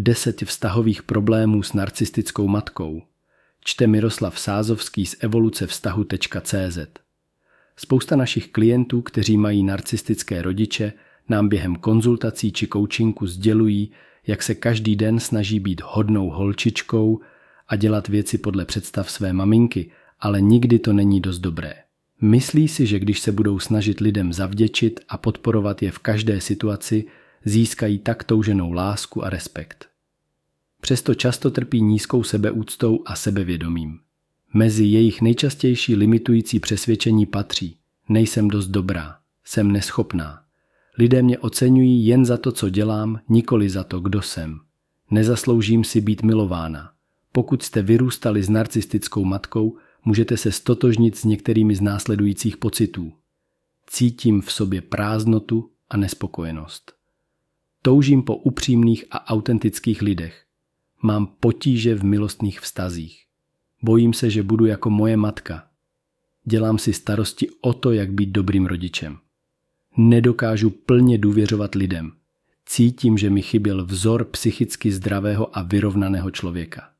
Deset vztahových problémů s narcistickou matkou. Čte Miroslav Sázovský z evoluce vztahu.cz. Spousta našich klientů, kteří mají narcistické rodiče, nám během konzultací či koučinku sdělují, jak se každý den snaží být hodnou holčičkou a dělat věci podle představ své maminky, ale nikdy to není dost dobré. Myslí si, že když se budou snažit lidem zavděčit a podporovat je v každé situaci, získají tak touženou lásku a respekt. Přesto často trpí nízkou sebeúctou a sebevědomím. Mezi jejich nejčastější limitující přesvědčení patří nejsem dost dobrá, jsem neschopná. Lidé mě oceňují jen za to, co dělám, nikoli za to, kdo jsem. Nezasloužím si být milována. Pokud jste vyrůstali s narcistickou matkou, můžete se stotožnit s některými z následujících pocitů. Cítím v sobě prázdnotu a nespokojenost. Toužím po upřímných a autentických lidech. Mám potíže v milostných vztazích. Bojím se, že budu jako moje matka. Dělám si starosti o to, jak být dobrým rodičem. Nedokážu plně důvěřovat lidem. Cítím, že mi chyběl vzor psychicky zdravého a vyrovnaného člověka.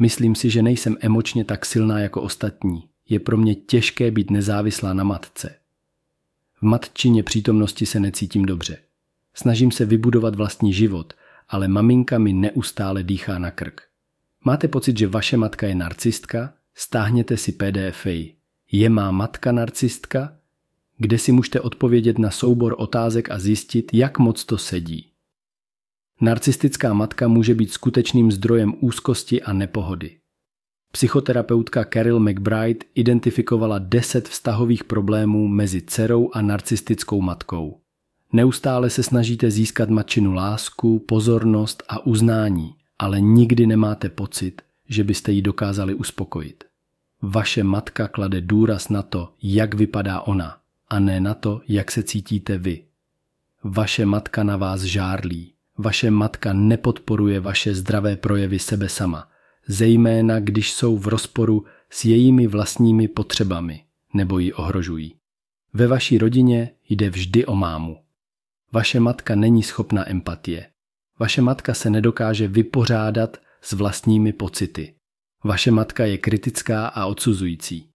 Myslím si, že nejsem emočně tak silná jako ostatní. Je pro mě těžké být nezávislá na matce. V matčině přítomnosti se necítím dobře. Snažím se vybudovat vlastní život, ale maminka mi neustále dýchá na krk. Máte pocit, že vaše matka je narcistka? Stáhněte si PDF. Je má matka narcistka? Kde si můžete odpovědět na soubor otázek a zjistit, jak moc to sedí. Narcistická matka může být skutečným zdrojem úzkosti a nepohody. Psychoterapeutka Carol McBride identifikovala 10 vztahových problémů mezi dcerou a narcistickou matkou. Neustále se snažíte získat matčinu lásku, pozornost a uznání, ale nikdy nemáte pocit, že byste ji dokázali uspokojit. Vaše matka klade důraz na to, jak vypadá ona, a ne na to, jak se cítíte vy. Vaše matka na vás žárlí. Vaše matka nepodporuje vaše zdravé projevy sebe sama, zejména když jsou v rozporu s jejími vlastními potřebami nebo ji ohrožují. Ve vaší rodině jde vždy o mámu. Vaše matka není schopna empatie. Vaše matka se nedokáže vypořádat s vlastními pocity. Vaše matka je kritická a odsuzující.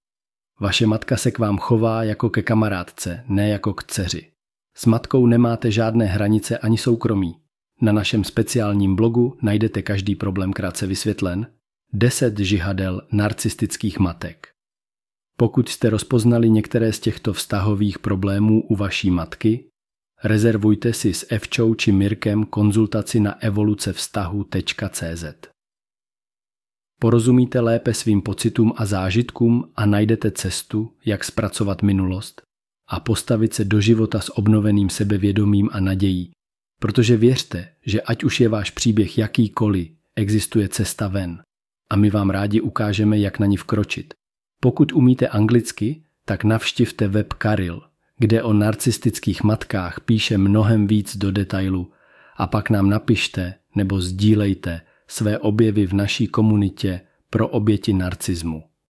Vaše matka se k vám chová jako ke kamarádce, ne jako k dceři. S matkou nemáte žádné hranice ani soukromí. Na našem speciálním blogu najdete každý problém krátce vysvětlen, 10 žihadel narcistických matek. Pokud jste rozpoznali některé z těchto vztahových problémů u vaší matky, rezervujte si s Evčou či Mirkem konzultaci na evolucevztahu.cz. Porozumíte lépe svým pocitům a zážitkům a najdete cestu, jak zpracovat minulost a postavit se do života s obnoveným sebevědomím a nadějí, protože věřte, že ať už je váš příběh jakýkoliv, existuje cesta ven a my vám rádi ukážeme, jak na ní vkročit. Pokud umíte anglicky, tak navštivte web Karil, kde o narcistických matkách píše mnohem víc do detailu a pak nám napište nebo sdílejte své objevy v naší komunitě pro oběti narcismu.